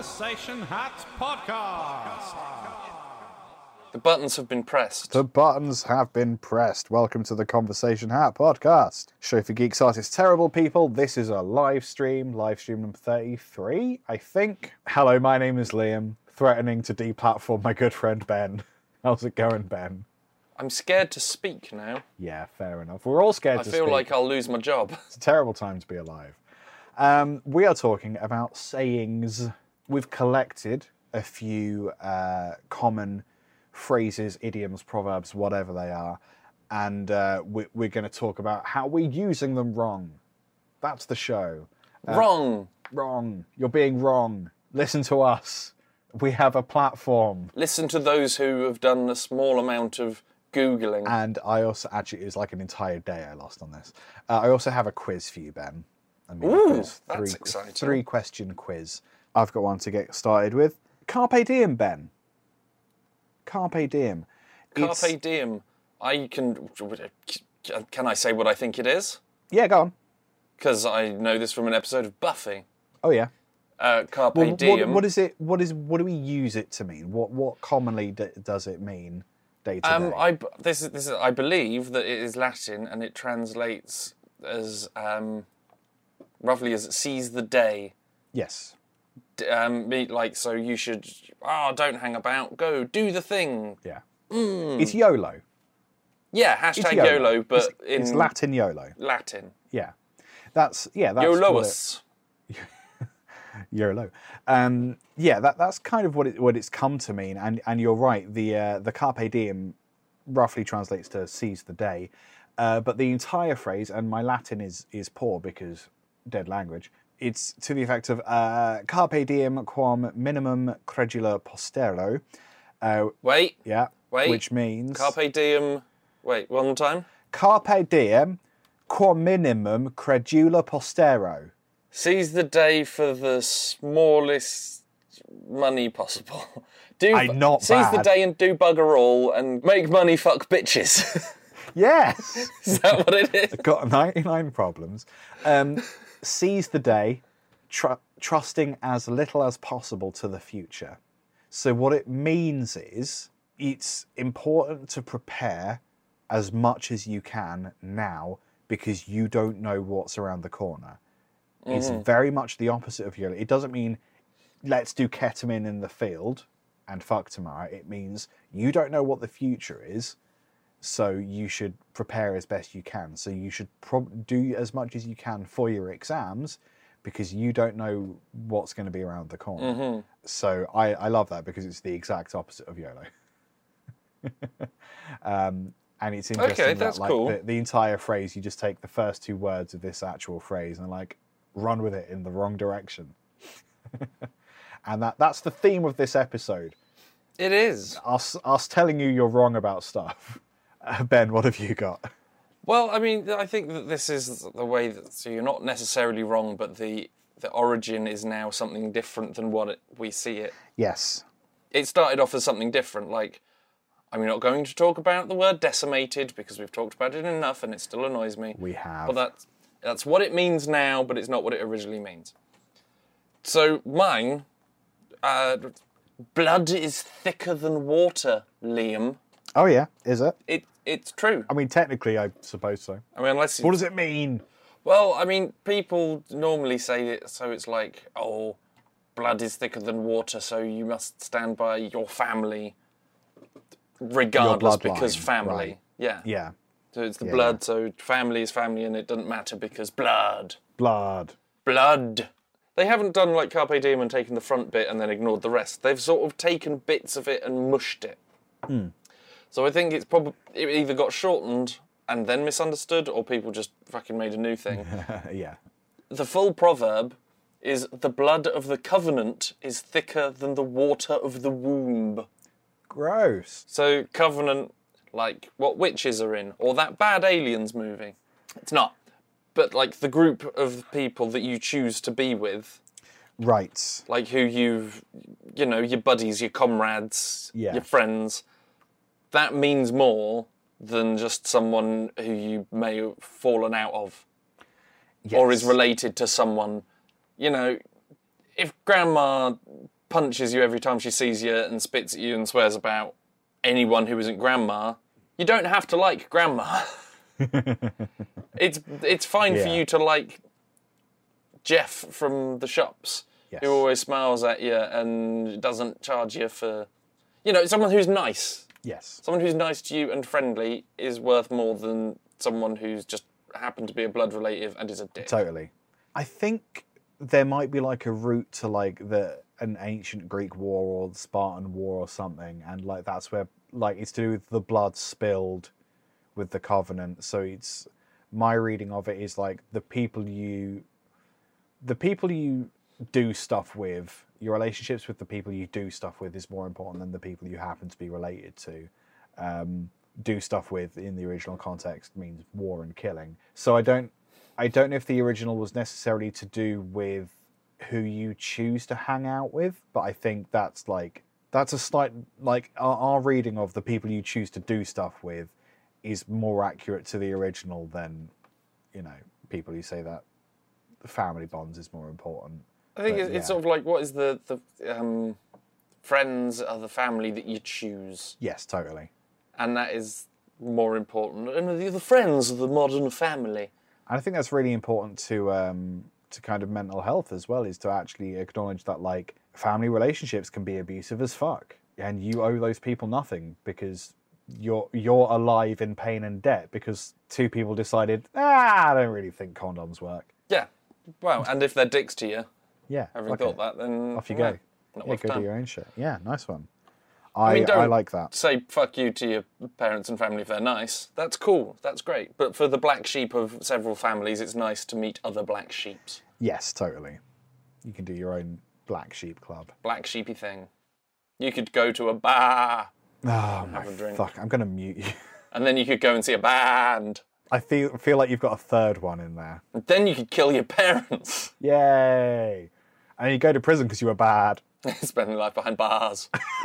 Conversation Hat Podcast. The buttons have been pressed. The buttons have been pressed. Welcome to the Conversation Hat podcast. Show for geeks, artists, terrible people. This is a live stream, live stream number 33, I think. Hello, my name is Liam, threatening to deplatform my good friend Ben. How's it going, Ben? I'm scared to speak now. Yeah, fair enough. We're all scared I to speak. I feel like I'll lose my job. It's a terrible time to be alive. Um, we are talking about sayings. We've collected a few uh, common phrases, idioms, proverbs, whatever they are, and uh, we, we're going to talk about how we're using them wrong. That's the show. Wrong. Wrong. You're being wrong. Listen to us. We have a platform. Listen to those who have done a small amount of Googling. And I also, actually, it was like an entire day I lost on this. Uh, I also have a quiz for you, Ben. I mean, Ooh, quiz. that's exciting. Three question quiz. I've got one to get started with. Carpe diem, Ben. Carpe diem. It's- Carpe diem. I can. Can I say what I think it is? Yeah, go on. Because I know this from an episode of Buffy. Oh yeah. Uh, Carpe Well, what, diem. what is it? What is? What do we use it to mean? What What commonly d- does it mean? Day to day. Um, I b- this is this is I believe that it is Latin and it translates as um, roughly as seize the day. yes. Um, me- like so you should oh don't hang about go do the thing Yeah. Hmm. It's YOLO. yeah hashtag YOLO, but it's, in it's Latin YOLO. Latin Yeah. That's yeah. That's it- YOLOus YOLO. Um, yeah, that, that's kind of what it what it's come to mean, and and you're right. The uh, the carpe diem roughly translates to seize the day, uh, but the entire phrase, and my Latin is is poor because dead language. It's to the effect of uh, carpe diem quam minimum credula postero. Uh, wait yeah, Wait. which means carpe diem wait one more time carpe diem quam minimum credula postero. seize the day for the smallest money possible do Aye, not seize the day and do bugger all and make money fuck bitches Yes. is that what it is got 99 problems. Um, seize the day, tr- trusting as little as possible to the future. So, what it means is it's important to prepare as much as you can now because you don't know what's around the corner. It's mm-hmm. very much the opposite of YOLO. It doesn't mean let's do ketamine in the field and fuck tomorrow. It means you don't know what the future is so you should prepare as best you can. So you should do as much as you can for your exams because you don't know what's going to be around the corner. So I, I love that because it's the exact opposite of YOLO. um, and it's interesting Okay, that like cool. the, the entire phrase, you just take the first two words of this actual phrase and like run with it in the wrong direction. and that that's the theme of this episode. it is Us us telling you you're wrong about stuff. Uh, ben, what have you got? Well, I mean, I think that this is the way that so you're not necessarily wrong, but the the origin is now something different than what it, we see it. Yes. It started off as something different. Like, I'm not going to talk about the word decimated because we've talked about it enough, and it still annoys me. We have. But that's that's what it means now, but it's not what it originally means. So mine, uh, blood is thicker than water, Liam. Oh yeah, is it? It it's true. I mean, technically, I suppose so. I mean, unless What does it mean? Well, I mean, people normally say it so it's like, oh, blood is thicker than water, so you must stand by your family, regardless, bloodline, because family. right. Yeah. Yeah, So it's the Yeah, blood, so family is family, and it doesn't matter because blood. blood. Blood. They haven't done like Carpe Diem and taken the front bit and then ignored the rest. They've sort of taken bits of it and mushed it. Hmm. So I think it's probably it either got shortened and then misunderstood, or people just fucking made a new thing. yeah. The full proverb is the blood of the covenant is thicker than the water of the womb. Gross. So covenant, like what witches are in, or that bad aliens movie. It's not. But like the group of people that you choose to be with, Right. like who you've, you know, your buddies, your comrades, Yeah. your friends, that means more than just someone who you may have fallen out of or is related to someone. You know, if grandma punches you every time she sees you and spits at you and swears about anyone who isn't grandma, you don't have to like grandma. it's it's fine for you to like Jeff from the shops Yes. who always smiles at you and doesn't charge you for you know, someone who's nice. Yes. Someone who's nice to you and friendly is worth more than someone who's just happened to be a blood relative and is a dick. Totally. I think there might be like a route to like the an ancient Greek war or the Spartan war or something, and like that's where like it's to do with the blood spilled with the covenant. So it's my reading of it is like the people you the people you do stuff with, your relationships with the people you do stuff with is more important than the people you happen to be related to. Um, do stuff with in the original context means war and killing. So I don't I don't know if the original was necessarily to do with who you choose to hang out with, but I think that's like that's a slight like our, our reading of the people you choose to do stuff with is more accurate to the original than you know people who say that the family bonds is more important. I think But, it's, it's yeah. sort of like what is the the um, friends are the family that you choose, Yes, totally. and that is more important. And the, the friends of the modern family. And I think that's really important to um, to kind of mental health as well, is to actually acknowledge that like family relationships can be abusive as fuck, and you owe those people nothing because you're you're alive in pain and debt because two people decided ah I don't really think condoms work. Yeah. Well, and if they're dicks to you, Yeah, having it. that, then off you go. Not Yeah, go do your own shit. Yeah, nice one. I mean, don't- like that. Say fuck you to your parents and family if they're nice. That's cool. That's great. But for the black sheep of several families, it's nice to meet other black sheeps. Yes, totally. You can do your own black sheep club. Black sheepy thing. You could go to a bar, Oh my have a drink. fuck! I'm gonna mute you. and then you could go and see a band. I feel feel like you've got a third one in there. And then you could kill your parents. Yay! And you go to prison because you were bad. Spending life behind bars.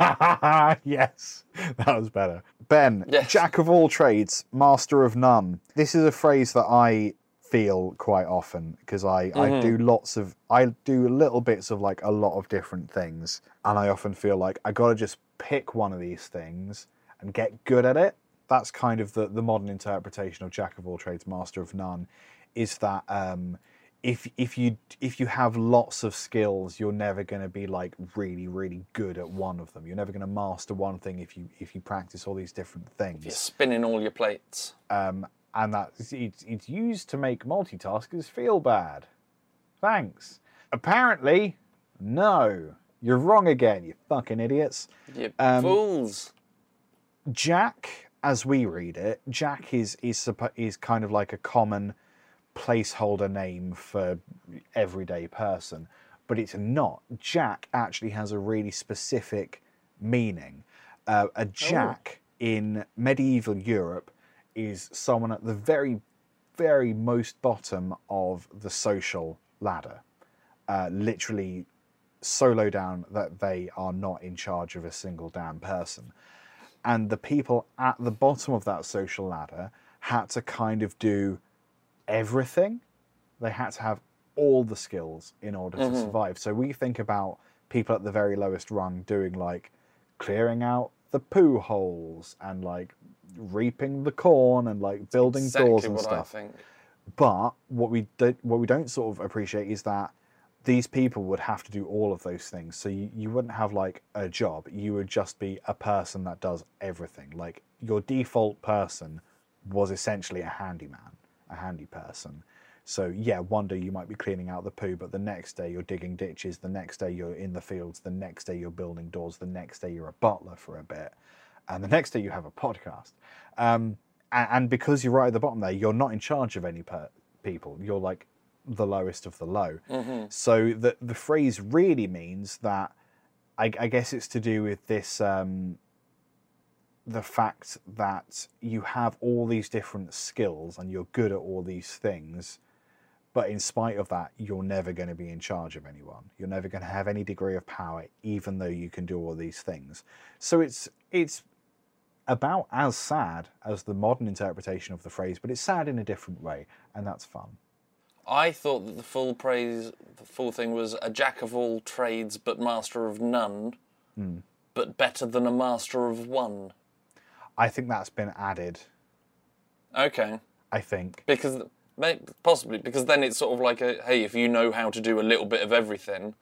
yes, that was better. Ben, Yes. jack of all trades, master of none. This is a phrase that I feel quite often because I, I do lots of I do little bits of like a lot of different things, and I often feel like I got to just pick one of these things and get good at it. That's kind of the the modern interpretation of jack of all trades, master of none. Is that um, if if you if you have lots of skills, you're never going to be like really really good at one of them. You're never going to master one thing if you if you practice all these different things. You're spinning all your plates. Um, and that it's, it's used to make multitaskers feel bad. Thanks. Apparently, no. You're wrong again, you fucking idiots. You Um, fools. Jack, as we read it, Jack is is is kind of like a common placeholder name for everyday person, but it's not. Jack actually has a really specific meaning. Uh, a Jack in medieval Europe is someone at the very, very most bottom of the social ladder. Uh, literally so low down that they are not in charge of a single damn person and the people at the bottom of that social ladder had to kind of do everything. They had to have all the skills in order to survive. So we think about people at the very lowest rung doing like clearing out the poo holes and like reaping the corn and like building Exactly doors and stuff. But what we don't what we don't sort of appreciate is that these people would have to do all of those things. So you, you wouldn't have like a job. You would just be a person that does everything. Like your default person was essentially a handyman, a handy person. So yeah, one day you might be cleaning out the poo, but the next day you're digging ditches, the next day you're in the fields, the next day you're building doors, the next day you're a butler for a bit, and the next day you have a podcast. Um, and, and because you're right at the bottom there, you're not in charge of any per- people. You're like the lowest of the low. So the the phrase really means that I, I guess it's to do with this um, the fact that you have all these different skills and you're good at all these things, but in spite of that, you're never going to be in charge of anyone. You're never going to have any degree of power, even though you can do all these things. So it's it's about as sad as the modern interpretation of the phrase, but it's sad in a different way, and that's fun. I thought that the full praise, the full thing was a jack of all trades but master of none, Hmm. but better than a master of one. I think that's been added. Okay, I think. because possibly because then it's sort of like a hey, if you know how to do a little bit of everything,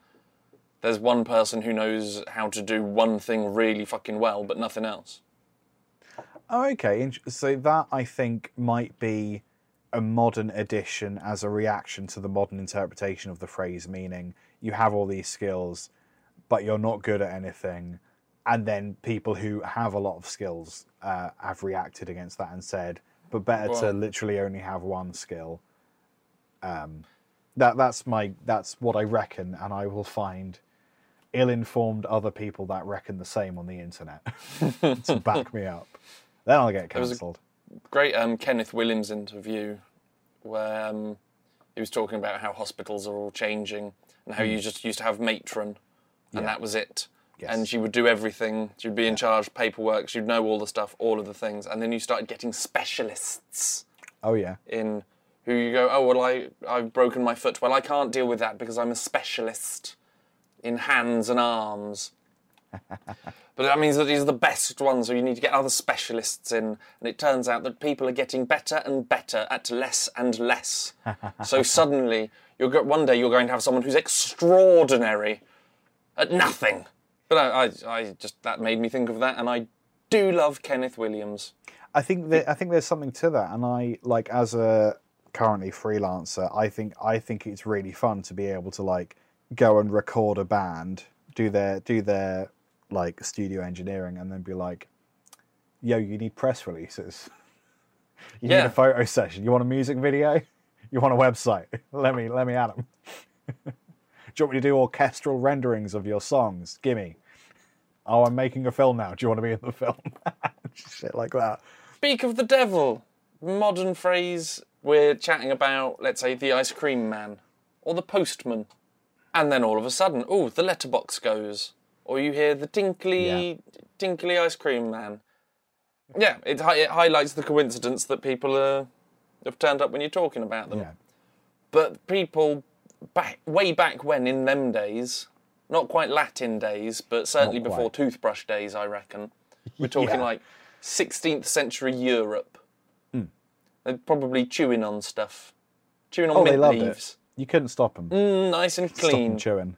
there's one person who knows how to do one thing really fucking well, but nothing else. Oh, okay. So that I think might be a modern addition as a reaction to the modern interpretation of the phrase, meaning you have all these skills, but you're not good at anything. And then people who have a lot of skills uh, have reacted against that and said, but better to literally only have one skill. Um, that that's my that's what I reckon, and I will find ill-informed other people that reckon the same on the internet to back me up. Then I'll get cancelled. Great um, Kenneth Williams interview where um, he was talking about how hospitals are all changing and how you just used to have matron and. Yeah. that was it. Yes. And she would do everything. She would be in charge, of paperwork. She'd know all the stuff, all of the things. And then you started getting specialists Oh yeah, in who you go, oh well, I I've broken my foot. Well, I can't deal with that because I'm a specialist in hands and arms. but that means that these are the best ones, so you need to get other specialists in. And it turns out that people are getting better and better at less and less. so suddenly, you're go- one day you're going to have someone who's extraordinary at nothing. But I, I, I just that made me think of that, and I do love Kenneth Williams. I think that I think there's something to that, and I like as a currently freelancer, I think I think it's really fun to be able to like go and record a band, do their do their like studio engineering, and then be like, "Yo, you need press releases. You need a photo session. You want a music video? You want a website? let me let me add them. do you want me to do orchestral renderings of your songs? Gimme. Oh, I'm making a film now. Do you want to be in the film? Shit like that. Speak of the devil. Modern phrase, we're chatting about, let's say, the ice cream man or the postman. And then all of a sudden, oh, the letterbox goes. Or you hear the tinkly, tinkly ice cream man. Yeah, it, hi- it highlights the coincidence that people uh, have turned up when you're talking about them. Yeah. But people, back, way back when, in them days, not quite Latin days, but certainly before toothbrush days, I reckon. We're talking Yeah. like 16th century Europe. Hmm. They're probably chewing on stuff, chewing on Oh, mint leaves. it. You couldn't stop them. Mm, nice and Stop them clean. chewing.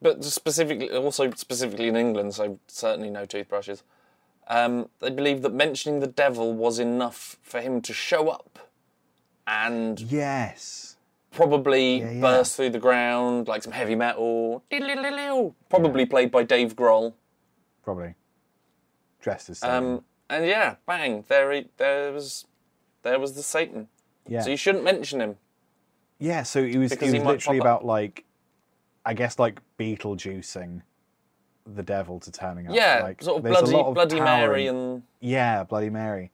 but specifically, also specifically in England, so certainly no toothbrushes. Um, they believed that mentioning the devil was enough for him to show up and Yes. Probably Yeah, yeah. burst through the ground like some heavy metal. Probably played by Dave Grohl. Probably. Dressed as Satan. Um, and yeah, bang! There, he, there was, there was the Satan. yeah. So you shouldn't mention him. yeah, so it was, it because was he might literally about like, I guess like Beetlejuicing the devil to turning up. Yeah, like, sort of there's a bloody, lot of bloody Mary and Yeah, Bloody Mary.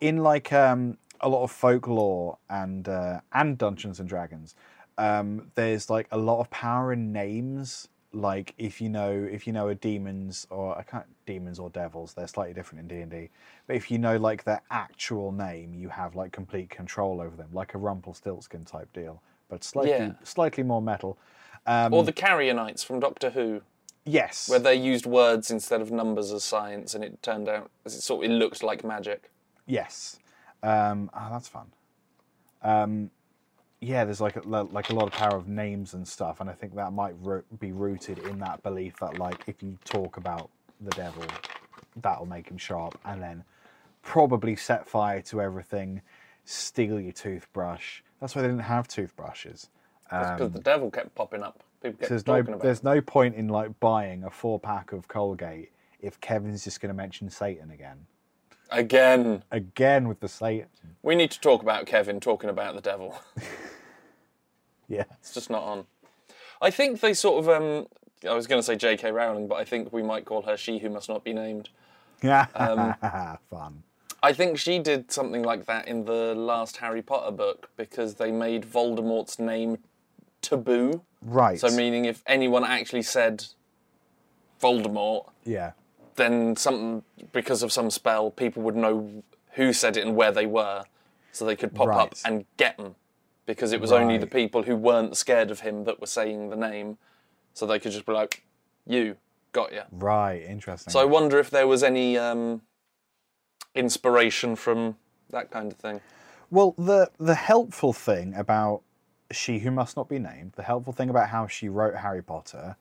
In like um, a lot of folklore and uh, and Dungeons and Dragons, um, there's like a lot of power in names. Like if you know if you know a demons or I can't demons or devils, they're slightly different in D and D. But if you know like their actual name, you have like complete control over them, like a Rumpelstiltskin type deal, but slightly Yeah. slightly more metal. Um, or the Carrionites from Doctor Who, yes, where they used words instead of numbers as science, and it turned out it sort of it looked like magic. Yes. Um, oh, that's fun. Um, yeah, there's like a, like a lot of power of names and stuff, and I think that might ro- be rooted in that belief that like if you talk about the devil, that'll make him sharp, and then probably set fire to everything, steal your toothbrush. That's why they didn't have toothbrushes. because the devil kept popping up. People kept Um, There's no about. there's it. no point in like buying a four pack of Colgate if Kevin's just going to mention Satan again. Again, Again with the Satan. we need to talk about Kevin talking about the devil. Yeah. It's just not on. I think they sort of. Um, I was going to say J.K. Rowling, but I think we might call her "She Who Must Not Be Named." Yeah. Um, Fun. I think she did something like that in the last Harry Potter book because they made Voldemort's name taboo. Right. So, meaning if anyone actually said Voldemort, yeah. Then something because of some spell, people would know who said it and where they were, so they could pop up and get them. because it was only the people who weren't scared of him that were saying the name, so they could just be like, "You got you." Right, interesting. So I wonder if there was any um, inspiration from that kind of thing. Well, the the helpful thing about she who must not be named, the helpful thing about how she wrote Harry Potter,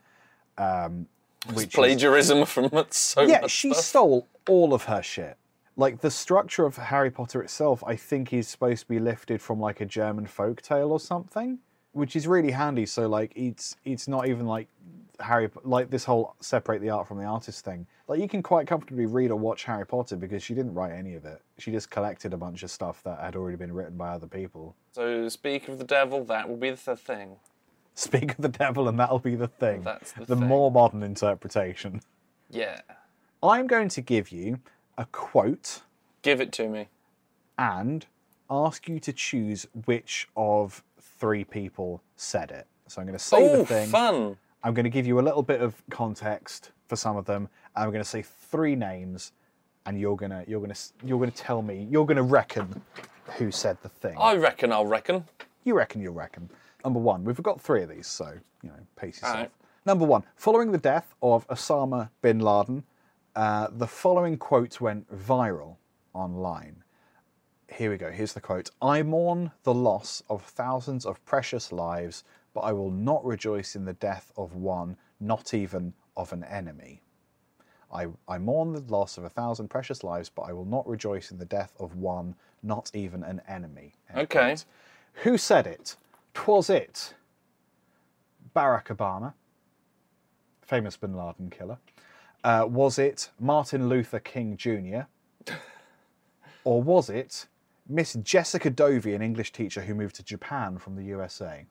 um, which is, Plagiarism from so yeah, she stuff. stole all of her shit. Like the structure of Harry Potter itself, I think is supposed to be lifted from like a German folk tale or something, which is really handy. So like it's it's not even like Harry like this whole separate the art from the artist thing. Like you can quite comfortably read or watch Harry Potter because she didn't write any of it. She just collected a bunch of stuff that had already been written by other people. So speak of the devil, that will be the thing. Speak of the devil, and that'll be the thing. That's the the thing. more modern interpretation. Yeah, I'm going to give you a quote give it to me. and ask you to choose which of three people said it. So I'm going to say Oh, the thing. fun! I'm going to give you a little bit of context for some of them. And I'm going to say three names, and you're gonna you're gonna you're gonna tell me you're gonna reckon who said the thing. I reckon. I'll reckon. You reckon you'll reckon. Number one, we've got three of these, so you know, pace yourself. Alright. Number one, following the death of Osama bin Laden, uh, the following quote went viral online. Here we go. Here's the quote I mourn the loss of thousands of precious lives, but I will not rejoice in the death of one, not even of an enemy. I, I mourn the loss of a thousand precious lives, but I will not rejoice in the death of one, not even an enemy. Okay. quote. Who said it? Twas it. Barack Obama, famous bin Laden killer. Uh, was it Martin Luther King Jr.? or was it Miss Jessica Dovey, an English teacher who moved to Japan from the USA?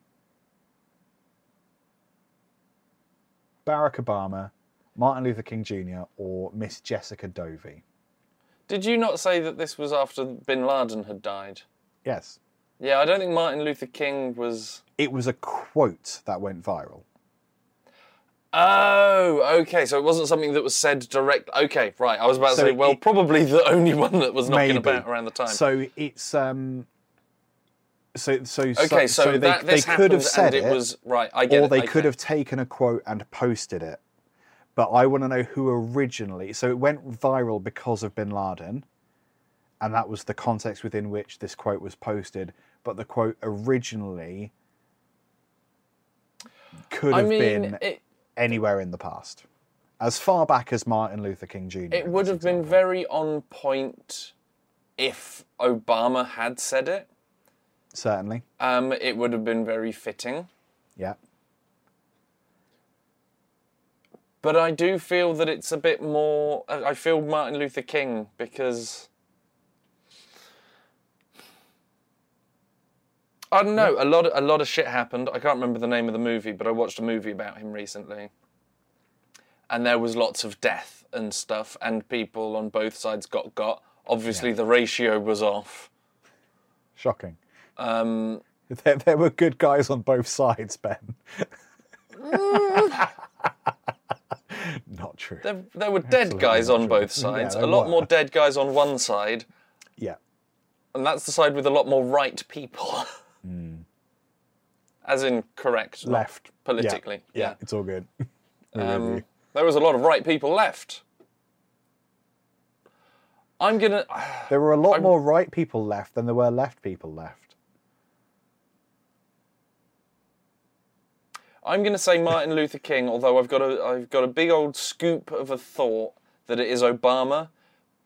Barack Obama, Martin Luther King Jr., or Miss Jessica Dovey? Did you not say that this was after Bin Laden had died? Yes. Yeah, I don't think Martin Luther King was. It was a quote that went viral. Oh, okay. So it wasn't something that was said direct. Okay, right. I was about to So say, well, it- probably the only one that was knocking Maybe. about around the time. So it's um. So so okay, so, they, that they this could have said it, it was right. I get or it. they okay. could have taken a quote and posted it. But I want to know who originally. So it went viral because of Bin Laden, and that was the context within which this quote was posted. But the quote originally could I have mean, been it, anywhere in the past, as far back as Martin Luther King Jr. it would have been very on point if Obama had said it. certainly, Um, it would have been very fitting. yeah. But I do feel that it's a bit more. I I feel Martin Luther King because. I don't know. A lot, of, a lot of shit happened. I can't remember the name of the movie, but I watched a movie about him recently, and there was lots of death and stuff, and people on both sides got got. Obviously, the ratio was off. Shocking. Um, There, there were good guys on both sides, Ben. Not true. there, there were dead guys on not both sides. Yeah, a there lot were. more dead guys on one side, Yeah. and that's the side with a lot more right people. As in correct. Left. politically. Yeah. yeah. It's all good. Um, there was a lot of right people left. I'm gonna. There were a lot more right people left than there were left people left. I'm gonna say Martin Luther King. Although I've got a I've got a big old scoop of a thought that it is Obama,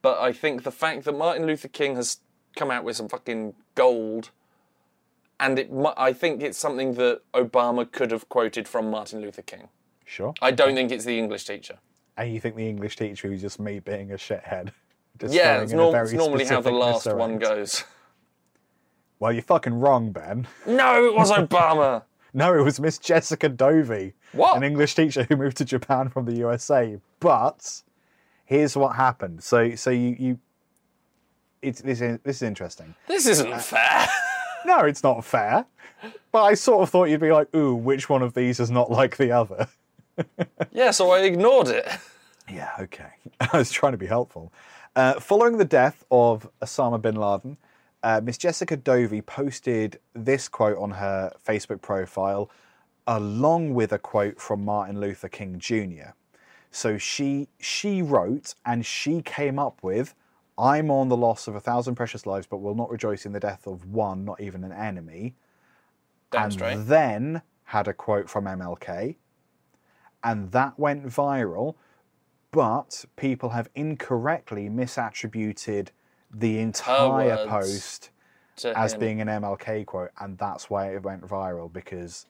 but I think the fact that Martin Luther King has come out with some fucking gold, and it I think it's something that Obama could have quoted from Martin Luther King. Sure. I don't think it's the English teacher. And you think the English teacher was just me being a shithead? Just Yeah, it's, in a norm- very it's normally how the last one goes. Well, you're fucking wrong, Ben. No, it was Obama. No, it was Miss Jessica Dovey, What? an English teacher who moved to Japan from the USA. But here's what happened. So, so you, you it's this is, this is interesting. This isn't uh, fair. No, it's not fair. But I sort of thought you'd be like, ooh, which one of these is not like the other? yeah, so I ignored it. Yeah, okay. I was trying to be helpful. Uh, following the death of Osama bin Laden, uh, Miss Jessica Dovey posted this quote on her Facebook profile, along with a quote from Martin Luther King Jr. So she she wrote and she came up with, "I mourn the loss of a thousand precious lives, but will not rejoice in the death of one, not even an enemy." Damn and straight. then had a quote from MLK, and that went viral. But people have incorrectly misattributed the entire words post to as him. being an MLK quote, and that's why it went viral because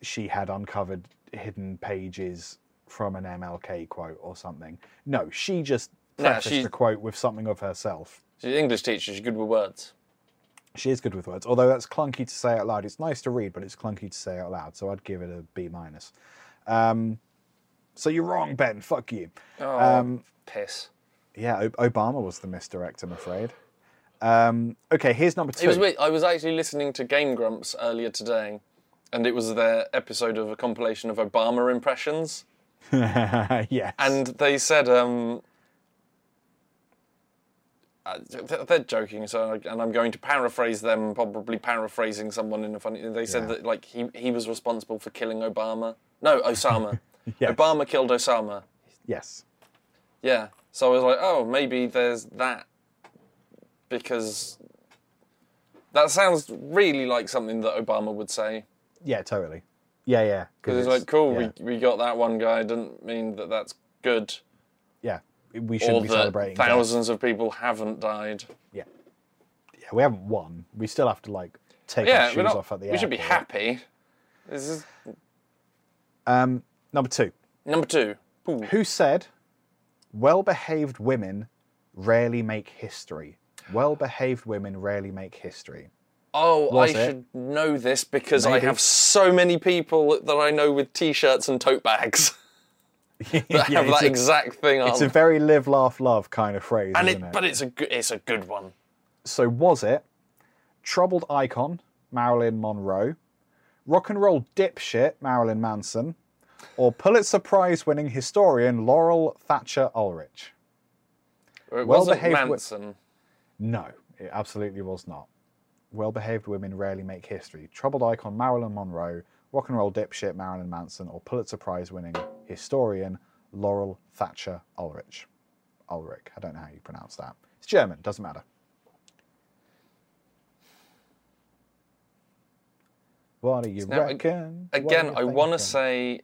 she had uncovered hidden pages from an MLK quote or something. No, she just prefaced she's- the quote with something of herself. She's an English teacher. She's good with words. She is good with words, although that's clunky to say out loud. It's nice to read, but it's clunky to say out loud. So I'd give it a B minus. Um, so you're wrong, Ben. Fuck you. Oh, Um, piss. Yeah, O- Obama was the misdirect, I'm afraid. Um, okay, here's number two. It was weird. I was actually listening to Game Grumps earlier today, and it was their episode of a compilation of Obama impressions. yes. And they said, um, uh, they're joking, so I- and I'm going to paraphrase them, probably paraphrasing someone in a funny. They said Yeah. that like he he was responsible for killing Obama. No, Osama. Yes. Obama killed Osama. yes. Yeah. So I was like, oh, maybe there's that because that sounds really like something that Obama would say. Yeah, totally. Yeah, yeah. Because it's like, cool, yeah, we, we got that one guy. Didn't mean that that's good. yeah. We shouldn't Or be celebrating. thousands of people haven't died. Yeah. Yeah, we haven't won. We still have to like take our shoes not, off at the end. we should be happy. This is Um, number two. number two. Ooh. Who said, "Well-behaved women rarely make history"? Well-behaved women rarely make history. Oh, I it? should know this because I have so many people that I know with t-shirts and tote bags that Yeah, have that exact thing on. It's a very live, laugh, love kind of phrase, and isn't it, it? but it's a good, it's a good one. So was it troubled icon Marilyn Monroe, rock and roll dipshit Marilyn Manson, or Pulitzer Prize winning historian Laurel Thatcher Ulrich? It Well-behaved wi- Manson. No, it absolutely was not. Well behaved women rarely make history. Troubled icon Marilyn Monroe, rock and roll dipshit Marilyn Manson, or Pulitzer Prize winning historian Laurel Thatcher Ulrich. Ulrich, I don't know how you pronounce that. It's German, doesn't matter. What do you Now, reckon? Again, you I want to say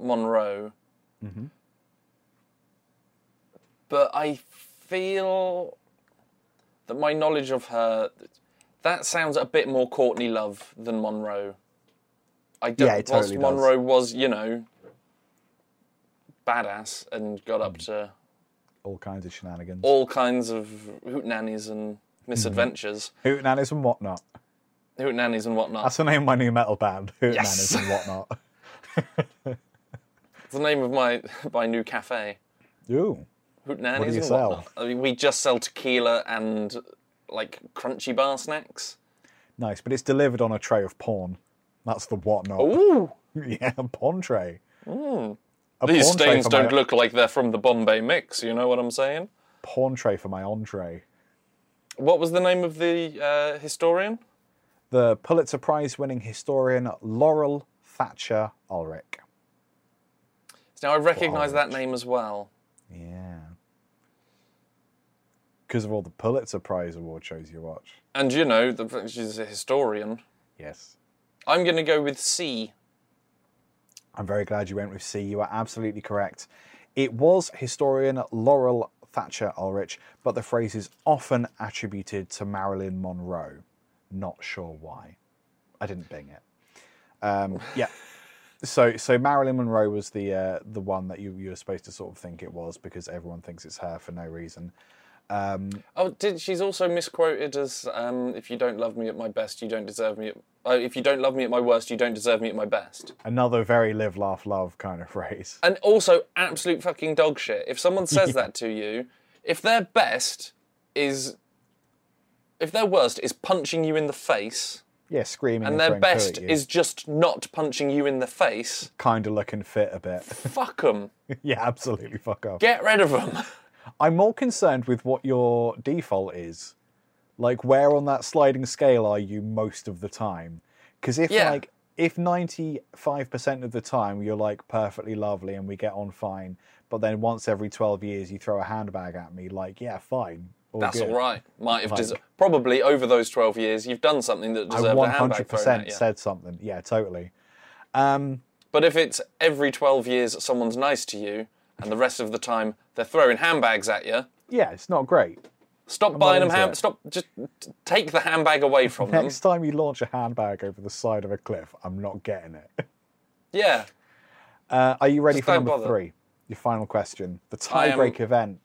Monroe, Mm-hmm. but I feel that my knowledge of her that sounds a bit more Courtney Love than Monroe. I don't. Yeah, it whilst totally does. Monroe was, you know, badass and got Mm. up to all kinds of shenanigans. all kinds of hootenannies and misadventures, Hootenannies and whatnot. hootenannies and whatnot. That's the name of my new metal band. Hootenannies Yes. and whatnot. It's the name of my my new cafe. Ooh. Hootenannies What do you and sell? whatnot. I mean, we just sell tequila and like crunchy bar snacks. Nice, but it's delivered on a tray of porn. That's the whatnot. Ooh, Yeah, a tray. A these tray stains don't my, look like they're from the Bombay mix. You know what I'm saying? porn tray for my entree. What was the name of the uh, historian? The Pulitzer Prize winning historian Laurel Thatcher Ulrich. Now I recognise that name as well. Yeah. Because of all the Pulitzer Prize award shows you watch. And you know, the, she's a historian. Yes. I'm going to go with C. I'm very glad you went with C. You are absolutely correct. It was historian Laurel Thatcher Ulrich, but the phrase is often attributed to Marilyn Monroe. Not sure why. I didn't bing it. Um, yeah. So, so Marilyn Monroe was the uh, the one that you, you were supposed to sort of think it was because everyone thinks it's her for no reason. Oh, did, she's also misquoted as um, "If you don't love me at my best, you don't deserve me. At, uh, if you don't love me at my worst, you don't deserve me at my best." Another very live, laugh, love kind of phrase. And also, absolute fucking dog shit. If someone says that to you, if their best is, if their worst is punching you in the face, Yeah, screaming and and their best is just not punching you in the face, kind of looking fit a bit. fuck them. yeah, absolutely. Fuck off. Get rid of them. I'm more concerned with what your default is Like, where on that sliding scale are you most of the time? Because if Yeah. like if ninety five percent of the time you're like perfectly lovely and we get on fine, but then once every twelve years you throw a handbag at me, like yeah, fine, all That's good. all right. Might have des- probably over those twelve years, you've done something that I deserved a handbag thrown at you. said something. Yeah, totally. Um, But if it's every twelve years someone's nice to you, and the rest of the time they're throwing handbags at you, yeah, it's not great. stop buying them. Ham- it. stop. Just take the handbag away from them. Next time you launch a handbag over the side of a cliff, I'm not getting it. Yeah. Uh, are you ready Just for number bother. three? Your final question. The I am- tiebreak event.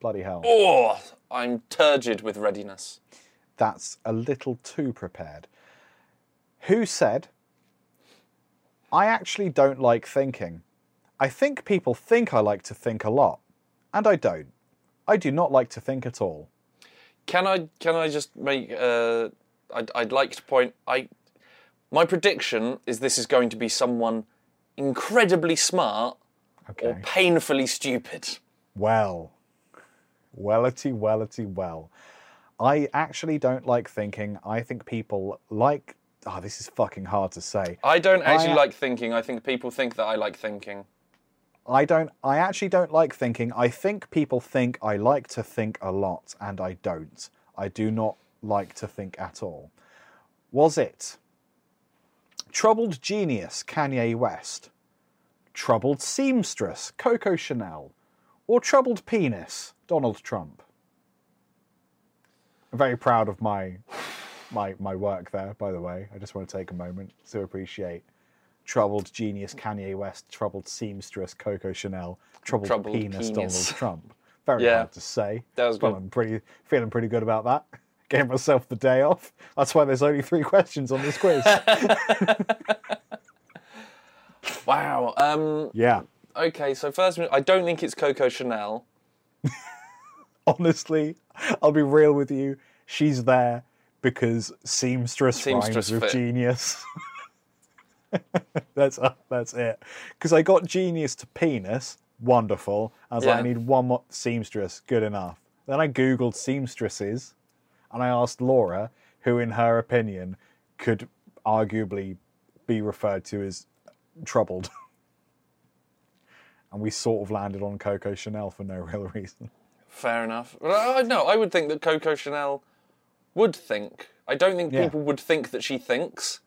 Bloody hell. Oh, I'm turgid with readiness. That's a little too prepared. Who said, I actually don't like thinking. I think people think I like to think a lot, and I don't. I do not like to think at all. Can I can I just make? Uh, I'd, I'd like to point. I my prediction is this is going to be someone incredibly smart Okay. or painfully stupid. Well, wellity, wellity, well. I actually don't like thinking. I think people like. Oh, this is fucking hard to say. I don't actually I- like thinking. I think people think that I like thinking. I don't. I actually don't like thinking. I think people think I like to think a lot, and I don't. I do not like to think at all. Was it troubled genius Kanye West, troubled seamstress Coco Chanel, or troubled penis Donald Trump? I'm very proud of my my my work there. By the way, I just want to take a moment to appreciate troubled genius Kanye West, troubled seamstress Coco Chanel, troubled, Troubled penis, penis. Donald Trump. Very Yeah. hard to say. That was but good. I'm pretty feeling pretty good about that. Gave myself the day off. That's why there's only three questions on this quiz. Wow. Um, yeah. okay, so first, I don't think it's Coco Chanel. Honestly, I'll be real with you. She's there because seamstress, Seamstress rhymes with genius. that's uh, that's it. Because I got genius to penis, wonderful. I was like, I need one more seamstress, good enough. Then I googled seamstresses, and I asked Laura, who, in her opinion, could arguably be referred to as troubled. and we sort of landed on Coco Chanel for no real reason. Fair enough. I- no, I would think that Coco Chanel would think. I don't think Yeah. people would think that she thinks.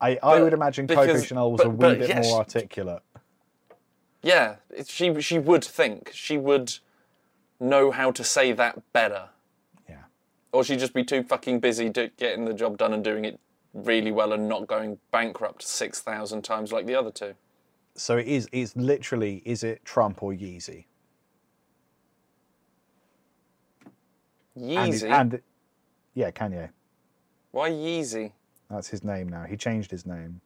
I, I would imagine Coco Chanel was a wee bit more articulate. Yeah, she she would think. She would know how to say that better. Yeah. Or she'd just be too fucking busy do, getting the job done and doing it really well and not going bankrupt 6,000 times like the other two. So it is it's literally is it Trump or Yeezy? And, it- Yeezy? and yeah, Kanye. Why Yeezy? That's his name now. He changed his name.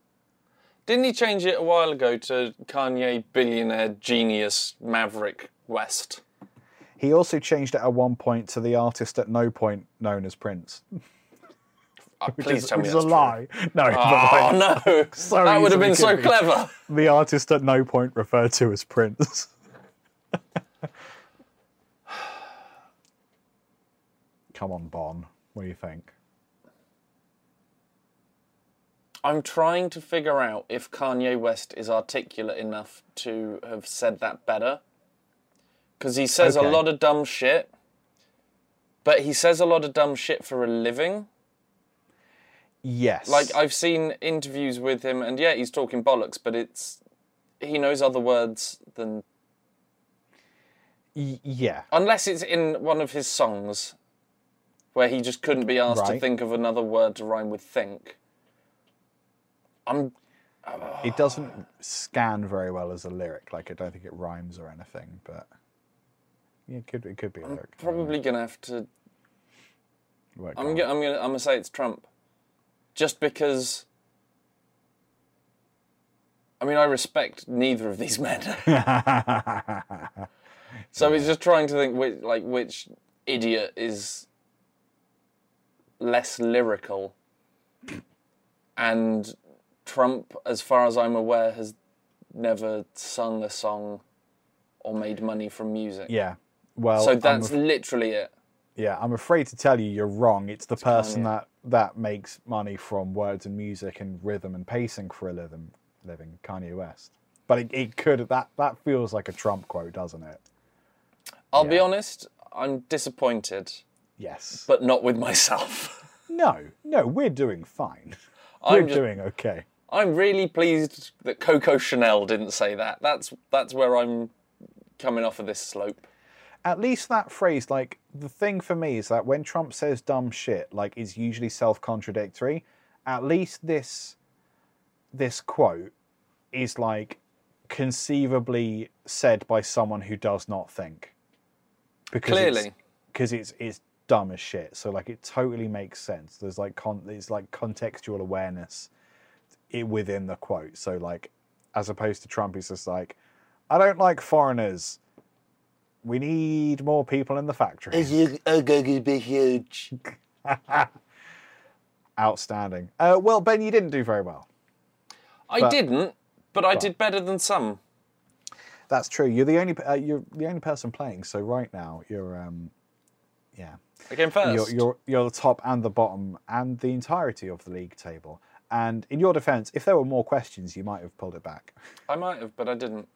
Didn't he change it a while ago to Kanye billionaire genius Maverick West? He also changed it at one point to the artist at no point known as Prince. Uh, Which please is, tell me is that's a true. lie. No, Oh like, no! So that would have been so clever. the artist at no point referred to as Prince. Come on, Bon. What do you think? I'm trying to figure out if Kanye West is articulate enough to have said that better. Because he says Okay. a lot of dumb shit, but he says a lot of dumb shit for a living. Yes. Like, I've seen interviews with him, and yeah, he's talking bollocks, but it's. He knows other words than. Y- yeah. Unless it's in one of his songs, where he just couldn't be asked to think of another word to rhyme with think. I'm It doesn't scan very well as a lyric. Like I don't think it rhymes or anything, but yeah, it could it could be a lyric. probably gonna have to Work I'm gonna, I'm gonna, I'm gonna say it's Trump, just because. I mean, I respect neither of these men. so he's just trying to think which, like, which idiot is less lyrical. And Trump, as far as I'm aware, has never sung a song or made money from music. yeah. Well, So that's af- literally it. Yeah, I'm afraid to tell you, you're wrong. It's the person Kanye. that that makes money from words and music and rhythm and pacing for a living, living Kanye West. But it, it could that that feels like a Trump quote, doesn't it? I'll be honest, I'm disappointed, Yes. but not with myself. No, no, we're doing fine. I'm We're just- doing okay. I'm really pleased that Coco Chanel didn't say that. That's that's where I'm coming off of this slope. At least that phrase, like the thing for me is that when Trump says dumb shit, like is usually self-contradictory. At least this this quote is like conceivably said by someone who does not think. Because Clearly. because it's it's dumb as shit. So like it totally makes sense. There's like con- there's like contextual awareness i within the quote. So like as opposed to Trump, he's just like, I don't like foreigners. We need more people in the factory. going to be huge. Outstanding. Uh, well, Ben, you didn't do very well. I But- didn't, but I did better than some. That's true. You're the only uh, you're the only person playing. So right now you're um, yeah, I came 1st you're, you're you're the top and the bottom and the entirety of the league table. And in your defence, if there were more questions, you might have pulled it back. I might have, but I didn't,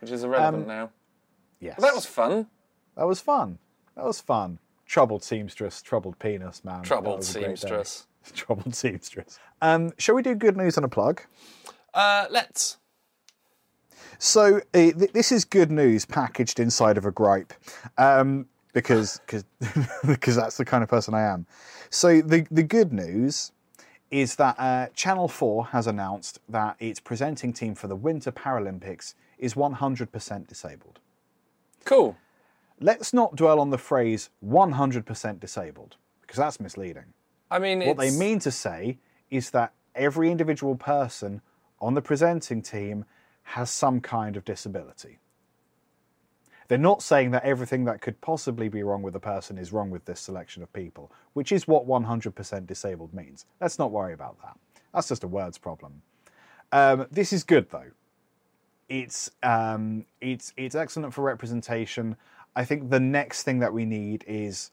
which is irrelevant Um, now. Yes, That was fun. that was fun. That was fun. Troubled seamstress, troubled penis, man. Troubled was a great day. seamstress. Troubled seamstress. Um, shall we do good news and a plug? Uh, let's. So uh, th- this is good news packaged inside of a gripe, um, because cause, because that's the kind of person I am. So the the good news is that uh, Channel Four has announced that its presenting team for the Winter Paralympics is 100% disabled. Cool. Let's not dwell on the phrase 100% disabled because that's misleading. I mean, What they mean to say is that every individual person on the presenting team has some kind of disability. They're not saying that everything that could possibly be wrong with a person is wrong with this selection of people, which is what 100% disabled means. Let's not worry about that. That's just a words problem. Um, this is good though. It's um, it's it's excellent for representation. I think the next thing that we need is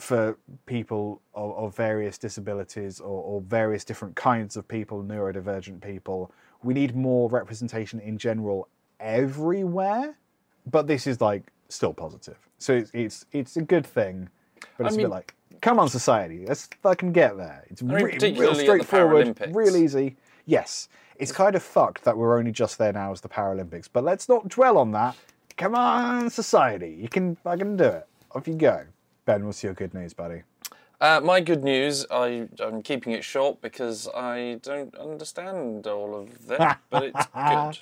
for people of, of various disabilities or, or various different kinds of people, neurodivergent people. We need more representation in general everywhere, but this is like still positive. So it's it's, it's a good thing, but it's a mean- bit like, come on, society, let's fucking get there. It's mean, re- real particularly at the straightforward, real easy. Yes, it's kind of fucked that we're only just there now as the Paralympics, but let's not dwell on that. Come on, society, you can fucking do it. Off you go. Ben, what's your good news, buddy? Uh, my good news, I, I'm keeping it short because I don't understand all of that, but it's good.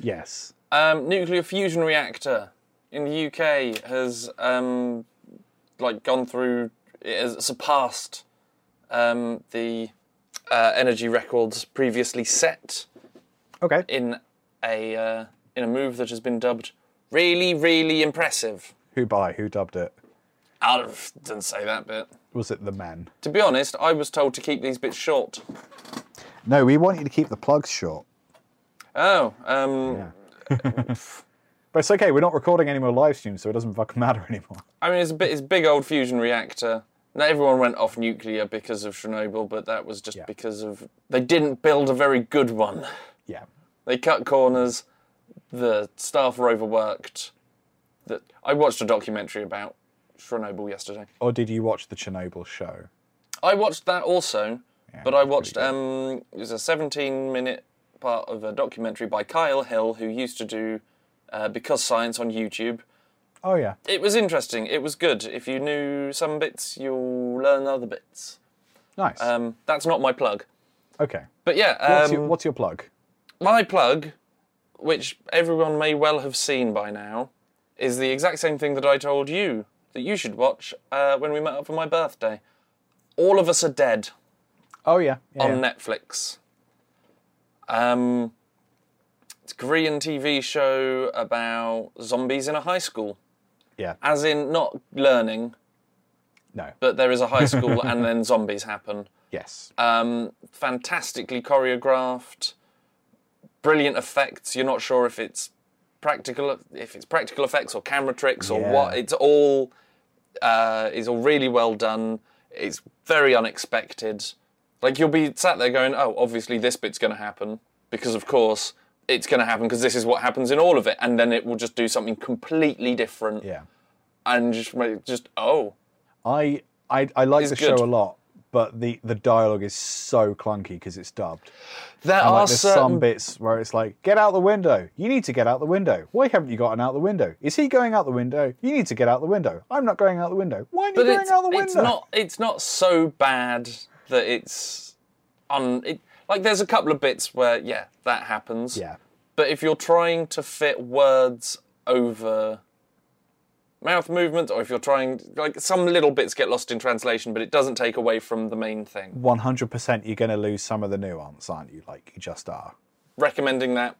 Yes. Um, nuclear fusion reactor in the UK has um, like gone through, it has surpassed um, the uh, energy records previously set Okay. in a uh, in a move that has been dubbed really, really impressive. Who by? Who dubbed it? I didn't say that bit. Was it the men? To be honest, I was told to keep these bits short. No, we want you to keep the plugs short. Oh, um, But it's okay. We're not recording any more live streams, so it doesn't fucking matter anymore. I mean, it's a bit, it's a big old fusion reactor. Not everyone went off nuclear because of Chernobyl, but that was just Yeah. because of they didn't build a very good one. Yeah. They cut corners. The staff were overworked. That I watched a documentary about Chernobyl yesterday. Or did you watch the Chernobyl show? I watched that also, but I watched um, it was a 17 minute part of a documentary by Kyle Hill, who used to do uh, Because Science on YouTube. Oh yeah. It was interesting. It was good. If you knew some bits, you'll learn other bits. Nice. Um, that's not my plug. okay. But yeah, What's, um, your, what's your plug? my plug, which everyone may well have seen by now, is the exact same thing that I told you that you should watch uh, when we met up for my birthday. All of Us Are Dead Oh yeah. yeah, on yeah. Netflix. Um, it's a Korean TV show about zombies in a high school. yeah. As in, not learning, No. but there is a high school and then zombies happen. Yes. Um, fantastically choreographed, brilliant effects. You're not sure if it's practical, if it's practical effects or camera tricks or Yeah. what. It's all uh, is all really well done. It's very unexpected. Like you'll be sat there going, "Oh, obviously this bit's going to happen because, of course, it's going to happen because this is what happens in all of it," and then it will just do something completely different, Yeah. and just just oh, I I, I like the good. show a lot, but the, the dialogue is so clunky because it's dubbed. there And are like, certain some bits where it's like, get out the window. You need to get out the window. Why haven't you gotten out the window? Is he going out the window? You need to get out the window. I'm not going out the window. Why aren't you going out the window? it's not it's not so bad that it's un it, like there's a couple of bits where yeah that happens Yeah. but if you're trying to fit words over mouth movement or if you're trying like some little bits get lost in translation but it doesn't take away from the main thing 100% you're going to lose some of the nuance, aren't you? Like, you just are. recommending that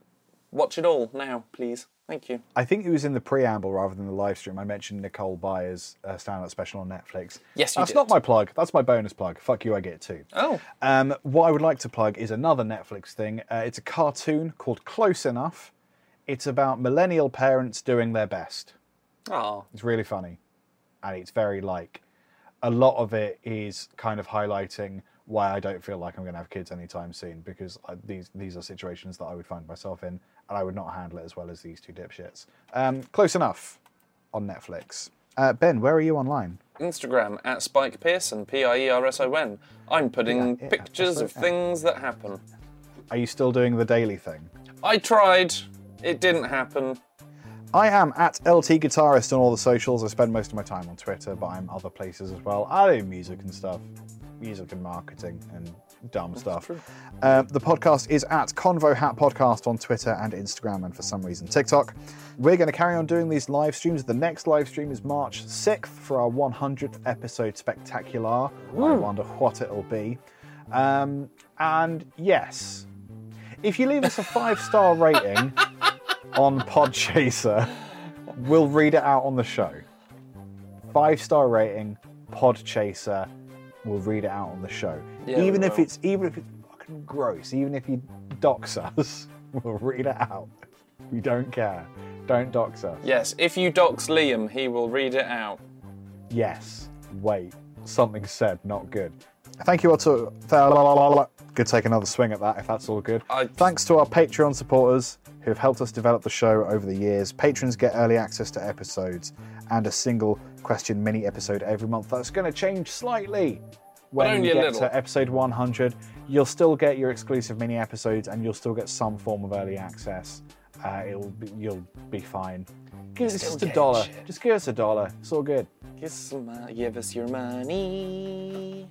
watch it all now please thank you I think it was in the preamble rather than the live stream. I mentioned Nicole Byer's uh, stand-up special on Netflix. Yes, you That's did. not my plug. That's my bonus plug. Fuck you, I get it too. oh Um, what I would like to plug is another Netflix thing. Uh, it's a cartoon called Close Enough. It's about millennial parents doing their best. oh It's really funny, and it's very like a lot of it is kind of highlighting why I don't feel like I'm going to have kids anytime soon because I, these these are situations that I would find myself in, and I would not handle it as well as these two dipshits. Um, Close Enough on Netflix. Uh, ben, where are you online? Instagram at Spike Pierson P I E R S O N I'm putting Yeah, yeah, pictures of things that happen Are you still doing the daily thing? I tried it didn't happen I am at LT Guitarist on all the socials. I spend most of my time on Twitter, but I'm other places as well. I do music and stuff, music and marketing and dumb stuff. Uh, the podcast is at Convo Hat Podcast on Twitter and Instagram, and for some reason TikTok. We're going to carry on doing these live streams. The next live stream is March 6th for our 100th episode spectacular. I wonder what it'll be. Um, and yes, if you leave us a five star rating on Podchaser, we'll read it out on the show. Five star rating, Podchaser, we'll read it out on the show. Yeah, even if will. it's even if it's fucking gross, even if you dox us, we'll read it out. We don't care. Don't dox us. Yes, if you dox Liam, he will read it out. Yes. Wait. Something said, not good. Thank you all to. Could take another swing at that if that's all good. I- Thanks to our Patreon supporters who have helped us develop the show over the years. Patrons get early access to episodes and a single question mini episode every month. That's going to change slightly when only we get little. to episode 100. You'll still get your exclusive mini episodes and you'll still get some form of early access. Uh, it'll be, you'll be fine. Give us just a dollar. shit. Just give us a dollar. It's all good. Give us, some, give us your money.